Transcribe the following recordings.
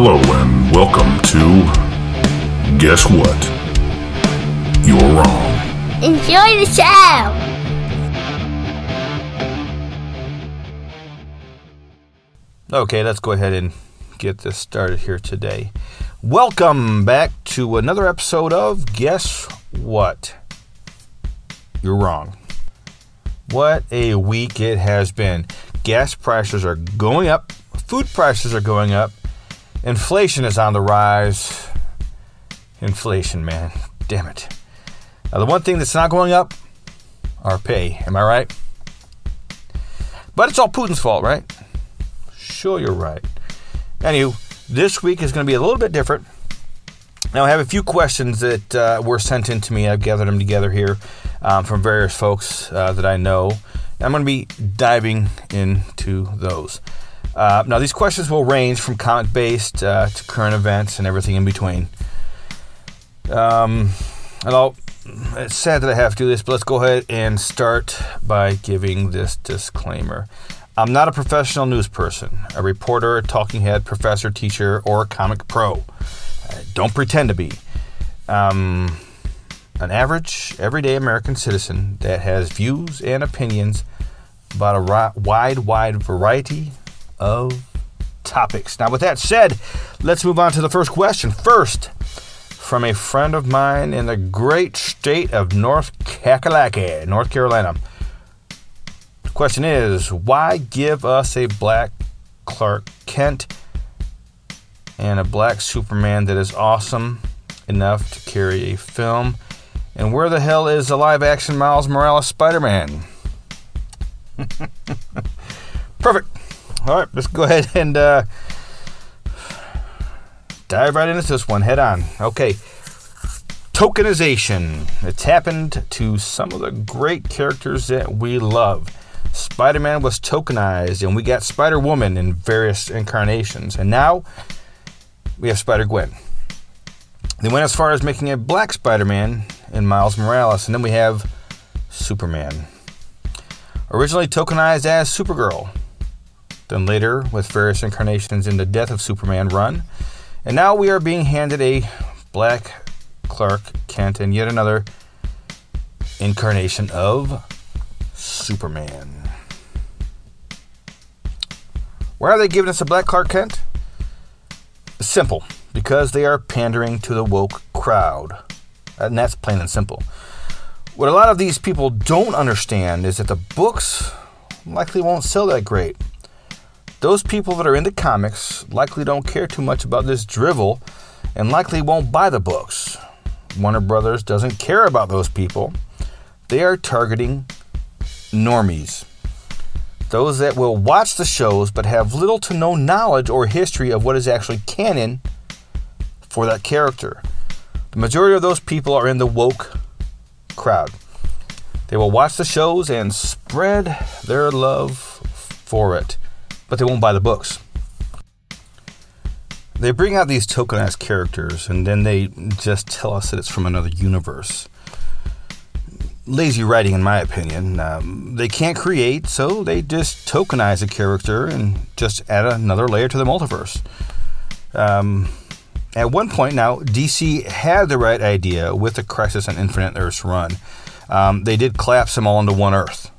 Hello and welcome to Guess What? You're wrong. Enjoy the show. Okay, let's go ahead and get this started here today. Welcome back to another episode of Guess What? You're wrong. What a week it has been. Gas prices are going up, food prices are going up, inflation is on the rise. Inflation, man. Damn it. Now, the one thing that's not going up, our pay. Am I right? But it's all Putin's fault, right? Sure, you're right. Anywho, this week is going to be a little bit different. Now, I have a few questions that uh, were sent in to me. I've gathered them together here um, from various folks uh, that I know. I'm going to be diving into those. Uh, now, these questions will range from comic based uh, to current events and everything in between. Um, although it's sad that I have to do this, but let's go ahead and start by giving this disclaimer. I'm not a professional news person, a reporter, a talking head, professor, teacher, or comic pro. I don't pretend to be. Um, an average, everyday American citizen that has views and opinions about a wide, wide variety of topics. Now, with that said, let's move on to the first question. First, from a friend of mine in the great state of North Kakalaki, North Carolina. The question is why give us a black Clark Kent and a black Superman that is awesome enough to carry a film? And where the hell is the live action Miles Morales Spider Man? Perfect. All right, let's go ahead and uh, dive right into this one head on. Okay. Tokenization. It's happened to some of the great characters that we love. Spider Man was tokenized, and we got Spider Woman in various incarnations. And now we have Spider Gwen. They went as far as making a black Spider Man in Miles Morales, and then we have Superman. Originally tokenized as Supergirl, then later with various incarnations in the Death of Superman run, and now we are being handed a black Clark Kent and yet another incarnation of Superman. Why are they giving us a black Clark Kent? Simple, because they are pandering to the woke crowd. And that's plain and simple. What a lot of these people don't understand is that the books likely won't sell that great. Those people that are into comics likely don't care too much about this drivel and likely won't buy the books. Warner Brothers doesn't care about those people. They are targeting normies. Those that will watch the shows but have little to no knowledge or history of what is actually canon for that character. The majority of those people are in the woke crowd. They will watch the shows and spread their love for it, but they won't buy the books. They bring out these tokenized characters and then they just tell us that it's from another universe. Lazy writing, in my opinion. Um, they can't create, so they just tokenize a character and just add another layer to the multiverse. Um, at one point now, DC had the right idea with the Crisis on Infinite Earths run. Um, they did collapse them all into one Earth,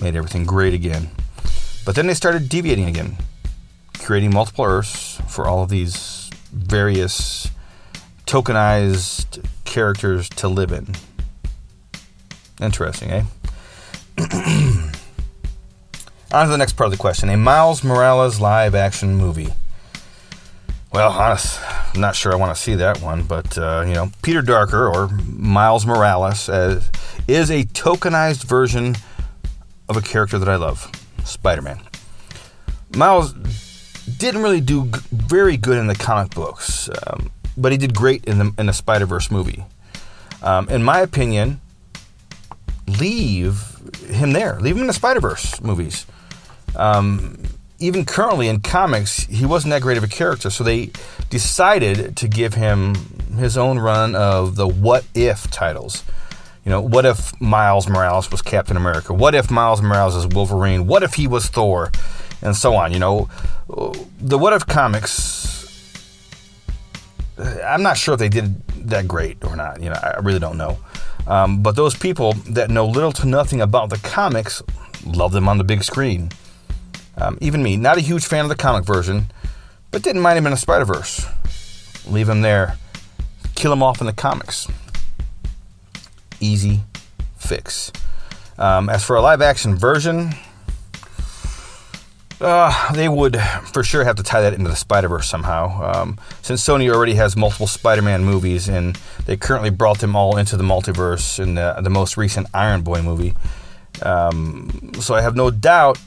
made everything great again. But then they started deviating again, creating multiple Earths for all of these various tokenized characters to live in. Interesting, eh? On to the next part of the question. A Miles Morales live action movie. Well, honest, I'm not sure I want to see that one, but uh, you know, Peter Parker or Miles Morales as, is a tokenized version of a character that I love, Spider-Man. Miles didn't really do g- very good in the comic books, um, but he did great in the in the Spider Verse movie. Um, in my opinion, leave him there. Leave him in the Spider Verse movies. Um, even currently in comics, he wasn't that great of a character, so they decided to give him his own run of the what if titles. You know, what if Miles Morales was Captain America? What if Miles Morales is Wolverine? What if he was Thor? and so on. You know, the What If comics. I'm not sure if they did that great or not. You know, I really don't know. Um, but those people that know little to nothing about the comics love them on the big screen. Um, even me, not a huge fan of the comic version, but didn't mind him in the Spider Verse. Leave him there. Kill him off in the comics. Easy fix. Um, as for a live action version, uh, they would for sure have to tie that into the Spider Verse somehow. Um, since Sony already has multiple Spider Man movies and they currently brought them all into the multiverse in the, the most recent Iron Boy movie. Um, so I have no doubt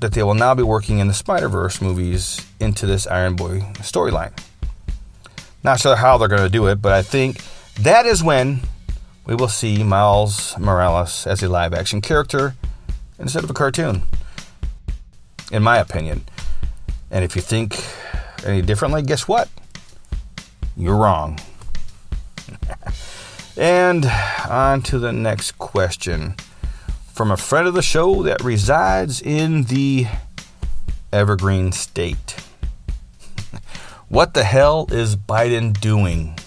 that they will now be working in the Spider Verse movies into this Iron Boy storyline. Not sure how they're going to do it, but I think that is when we will see Miles Morales as a live action character instead of a cartoon, in my opinion. And if you think any differently, guess what? You're wrong. and on to the next question from a friend of the show that resides in the Evergreen State. what the hell is Biden doing?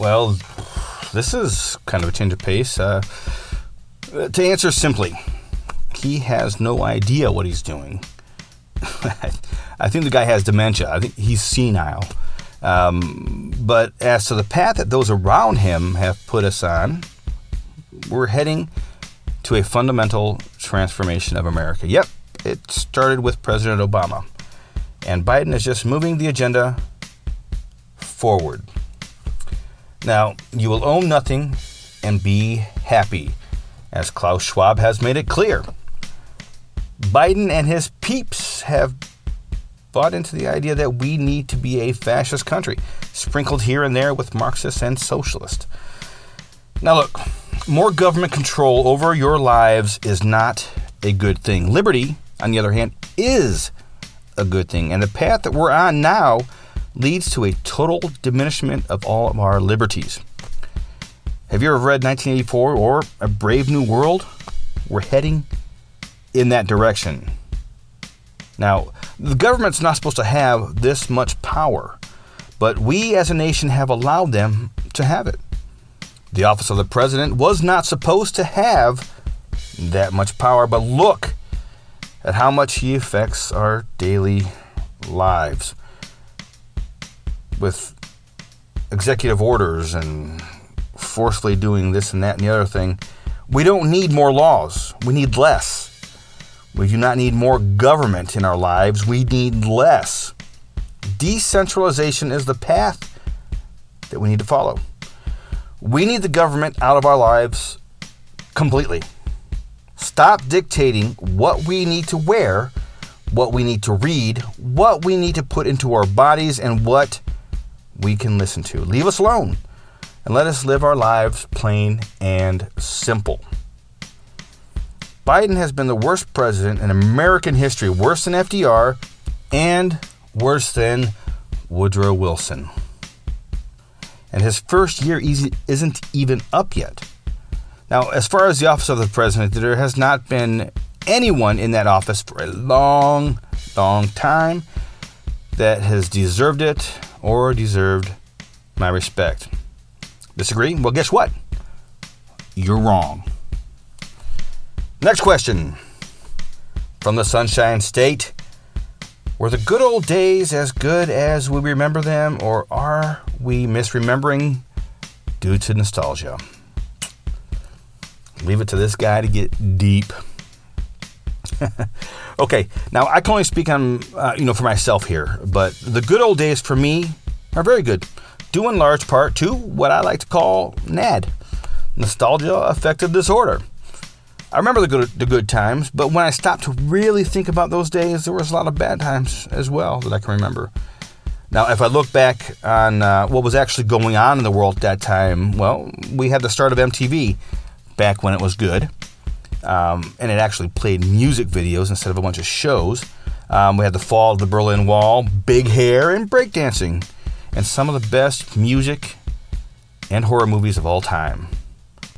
Well, this is kind of a change of pace. Uh, to answer simply, he has no idea what he's doing. I think the guy has dementia. I think he's senile. Um, but as to the path that those around him have put us on, we're heading to a fundamental transformation of America. Yep, it started with President Obama. And Biden is just moving the agenda forward. Now, you will own nothing and be happy, as Klaus Schwab has made it clear. Biden and his peeps have bought into the idea that we need to be a fascist country, sprinkled here and there with Marxists and socialists. Now, look, more government control over your lives is not a good thing. Liberty, on the other hand, is a good thing. And the path that we're on now leads to a total diminishment of all of our liberties. Have you ever read 1984 or A Brave New World? We're heading in that direction. Now, the government's not supposed to have this much power, but we as a nation have allowed them to have it. The office of the president was not supposed to have that much power, but look at how much he affects our daily lives with executive orders and forcefully doing this and that and the other thing. We don't need more laws, we need less. We do not need more government in our lives, we need less. Decentralization is the path that we need to follow. We need the government out of our lives completely. Stop dictating what we need to wear, what we need to read, what we need to put into our bodies, and what we can listen to. Leave us alone and let us live our lives plain and simple. Biden has been the worst president in American history, worse than FDR and worse than Woodrow Wilson and his first year isn't even up yet. Now, as far as the office of the president, there has not been anyone in that office for a long, long time that has deserved it or deserved my respect. Disagree? Well, guess what? You're wrong. Next question from the Sunshine State. Were the good old days as good as we remember them, or are we misremembering due to nostalgia? Leave it to this guy to get deep. okay, now I can only speak on, uh, you know, for myself here, but the good old days for me are very good, due in large part to what I like to call NAD, nostalgia affective disorder. I remember the good the good times, but when I stopped to really think about those days, there was a lot of bad times as well that I can remember. Now, if I look back on uh, what was actually going on in the world at that time, well, we had the start of MTV back when it was good, um, and it actually played music videos instead of a bunch of shows. Um, we had the fall of the Berlin Wall, big hair, and breakdancing, and some of the best music and horror movies of all time.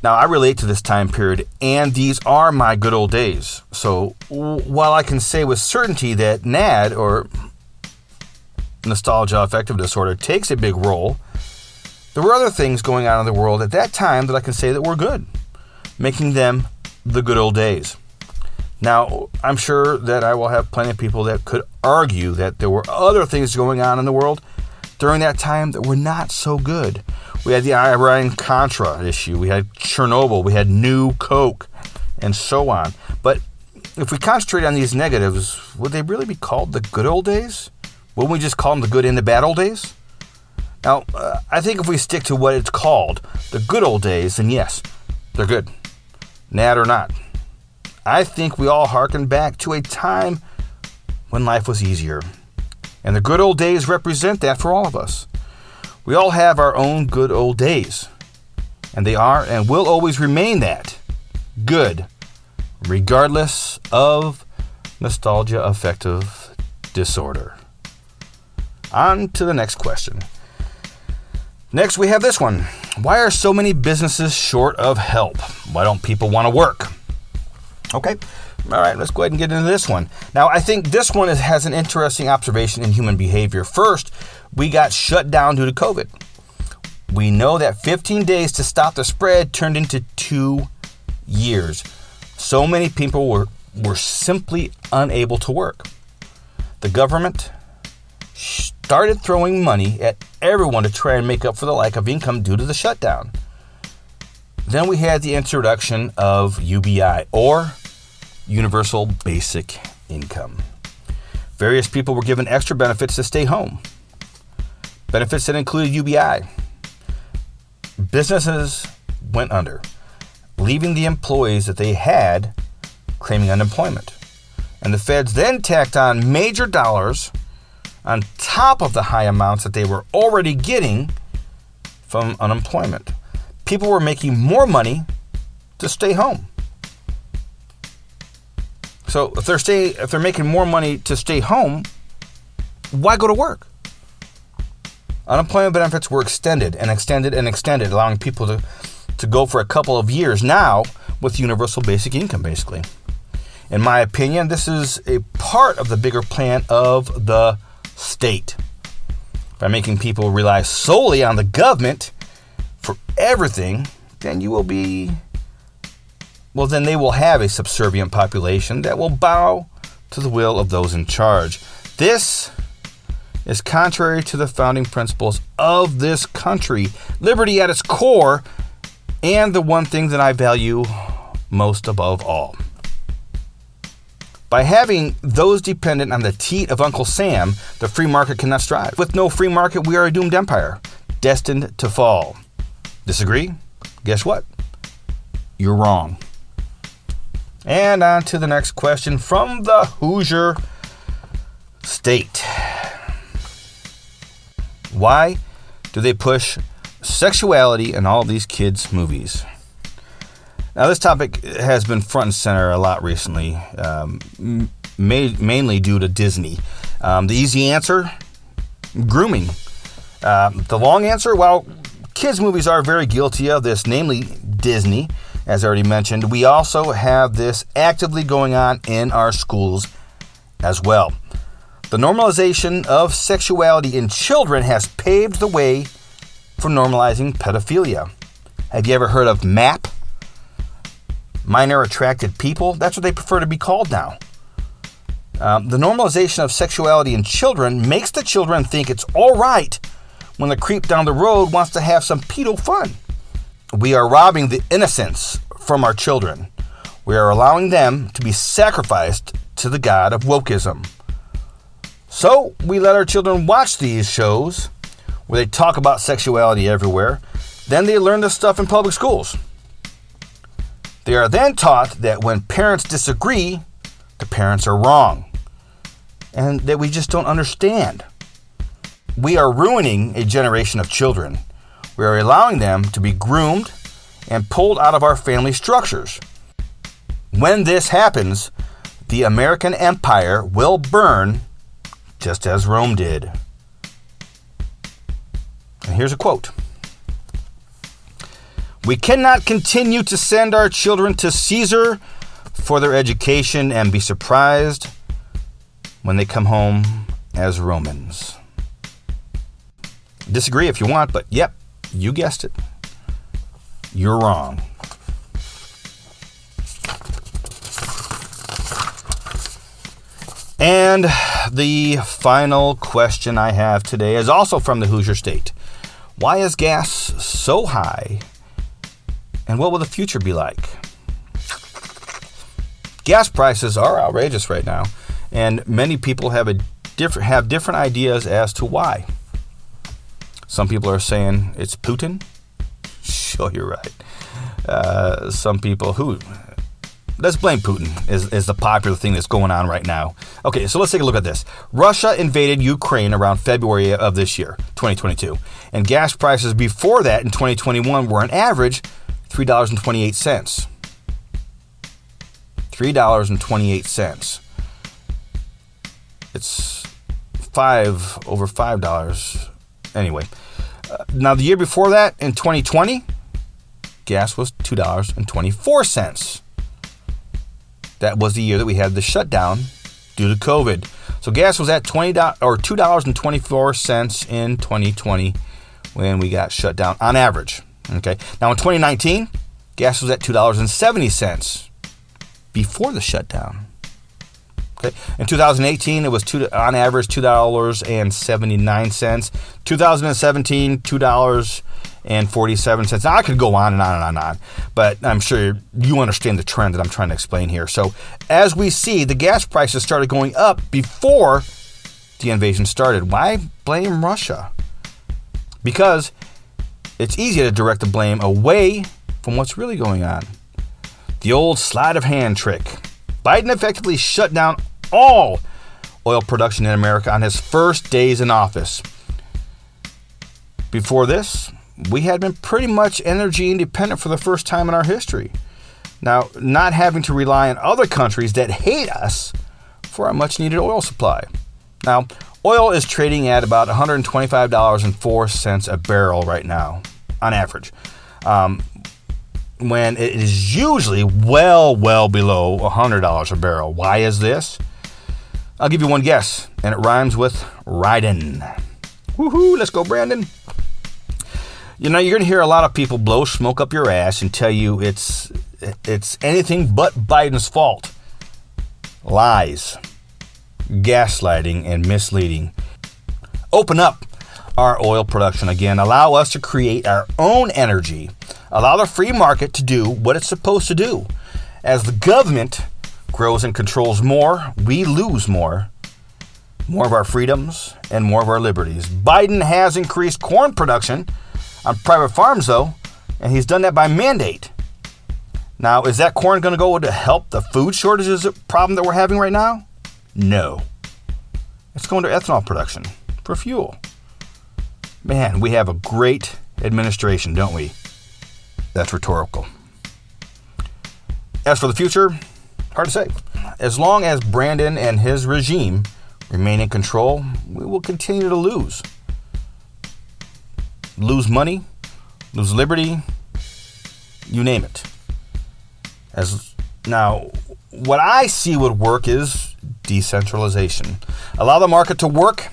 Now, I relate to this time period, and these are my good old days. So, while I can say with certainty that NAD, or nostalgia affective disorder, takes a big role, there were other things going on in the world at that time that I can say that were good, making them the good old days. Now, I'm sure that I will have plenty of people that could argue that there were other things going on in the world during that time that were not so good. We had the Iran Contra issue, we had Chernobyl, we had New Coke, and so on. But if we concentrate on these negatives, would they really be called the good old days? Wouldn't we just call them the good and the bad old days? Now, uh, I think if we stick to what it's called, the good old days, then yes, they're good. Nad or not. I think we all harken back to a time when life was easier. And the good old days represent that for all of us. We all have our own good old days. And they are and will always remain that good, regardless of nostalgia affective disorder. On to the next question. Next, we have this one Why are so many businesses short of help? Why don't people want to work? Okay. All right, let's go ahead and get into this one. Now, I think this one is, has an interesting observation in human behavior. First, we got shut down due to COVID. We know that 15 days to stop the spread turned into two years. So many people were, were simply unable to work. The government started throwing money at everyone to try and make up for the lack of income due to the shutdown. Then we had the introduction of UBI, or universal basic income. Various people were given extra benefits to stay home. Benefits that included UBI. Businesses went under, leaving the employees that they had claiming unemployment. And the feds then tacked on major dollars on top of the high amounts that they were already getting from unemployment. People were making more money to stay home. So if they're stay if they're making more money to stay home, why go to work? Unemployment benefits were extended and extended and extended, allowing people to, to go for a couple of years now with universal basic income, basically. In my opinion, this is a part of the bigger plan of the state. By making people rely solely on the government for everything, then you will be well, then they will have a subservient population that will bow to the will of those in charge. This is contrary to the founding principles of this country, liberty at its core, and the one thing that I value most above all. By having those dependent on the teat of Uncle Sam, the free market cannot strive. With no free market, we are a doomed empire, destined to fall. Disagree? Guess what? You're wrong. And on to the next question from the Hoosier State. Why do they push sexuality in all these kids' movies? Now, this topic has been front and center a lot recently, um, ma- mainly due to Disney. Um, the easy answer grooming. Uh, the long answer well, kids' movies are very guilty of this, namely Disney as I already mentioned. We also have this actively going on in our schools as well. The normalization of sexuality in children has paved the way for normalizing pedophilia. Have you ever heard of MAP? Minor attracted people? That's what they prefer to be called now. Um, the normalization of sexuality in children makes the children think it's all right when the creep down the road wants to have some pedo fun. We are robbing the innocence from our children. We are allowing them to be sacrificed to the god of wokeism. So we let our children watch these shows where they talk about sexuality everywhere. Then they learn this stuff in public schools. They are then taught that when parents disagree, the parents are wrong and that we just don't understand. We are ruining a generation of children we are allowing them to be groomed and pulled out of our family structures. When this happens, the American empire will burn just as Rome did. And here's a quote We cannot continue to send our children to Caesar for their education and be surprised when they come home as Romans. Disagree if you want, but yep, you guessed it. You're wrong. And the final question I have today is also from the Hoosier State. Why is gas so high? And what will the future be like? Gas prices are outrageous right now, and many people have a different have different ideas as to why. Some people are saying it's Putin. Sure, you're right. Uh, some people who let's blame Putin is, is the popular thing that's going on right now. Okay, so let's take a look at this. Russia invaded Ukraine around February of this year, 2022, and gas prices before that in 2021 were on average $3.28. $3.28. It's five over five dollars. Anyway, uh, now the year before that, in 2020, gas was two dollars and twenty-four cents. That was the year that we had the shutdown due to COVID. So gas was at twenty or two dollars and twenty-four cents in 2020 when we got shut down on average. Okay. Now in 2019, gas was at two dollars and seventy cents before the shutdown. Okay. In 2018, it was two on average two dollars and seventy nine cents. 2017, two dollars and forty seven cents. Now I could go on and on and on and on, but I'm sure you understand the trend that I'm trying to explain here. So as we see, the gas prices started going up before the invasion started. Why blame Russia? Because it's easier to direct the blame away from what's really going on. The old sleight of hand trick. Biden effectively shut down all oil production in America on his first days in office. Before this, we had been pretty much energy independent for the first time in our history. Now, not having to rely on other countries that hate us for our much needed oil supply. Now, oil is trading at about $125.04 a barrel right now, on average, um, when it is usually well, well below $100 a barrel. Why is this? I'll give you one guess, and it rhymes with riding. Woohoo, let's go, Brandon. You know, you're going to hear a lot of people blow smoke up your ass and tell you it's it's anything but Biden's fault. Lies, gaslighting, and misleading. Open up our oil production again. Allow us to create our own energy. Allow the free market to do what it's supposed to do. As the government grows and controls more, we lose more. More of our freedoms and more of our liberties. Biden has increased corn production on private farms, though, and he's done that by mandate. Now, is that corn going to go to help the food shortages problem that we're having right now? No. It's going to ethanol production for fuel. Man, we have a great administration, don't we? That's rhetorical. As for the future, hard to say. As long as Brandon and his regime remain in control, we will continue to lose. Lose money, lose liberty, you name it. As now, what I see would work is decentralization. Allow the market to work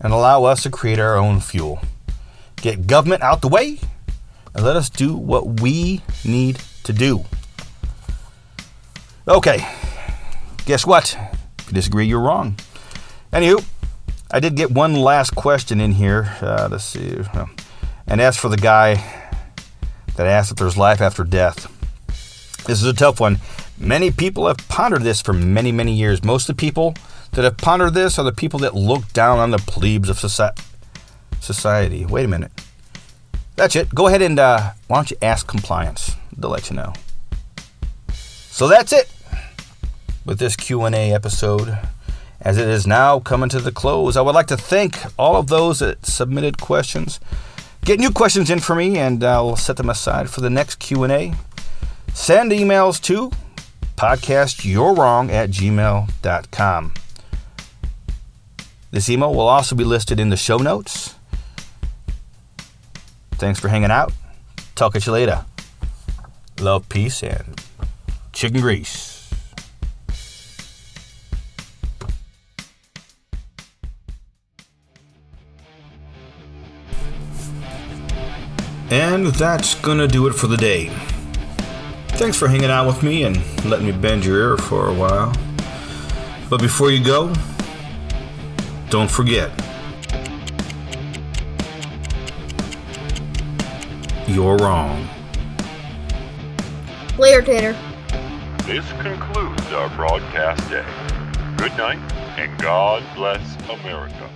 and allow us to create our own fuel. Get government out the way and let us do what we need to do. Okay, guess what? If you disagree, you're wrong. Anywho, I did get one last question in here. Uh, let's see. And as for the guy that asked if there's life after death, this is a tough one. Many people have pondered this for many, many years. Most of the people that have pondered this are the people that look down on the plebes of society. Wait a minute. That's it. Go ahead and uh, why don't you ask compliance? They'll let you know. So that's it with this Q&A episode. As it is now coming to the close, I would like to thank all of those that submitted questions. Get new questions in for me, and I'll set them aside for the next Q&A. Send emails to podcastyourewrong at gmail.com. This email will also be listed in the show notes. Thanks for hanging out. Talk at you later. love, peace, and chicken grease. And that's gonna do it for the day. Thanks for hanging out with me and letting me bend your ear for a while. But before you go, don't forget you're wrong. Later, Tater. This concludes our broadcast day. Good night, and God bless America.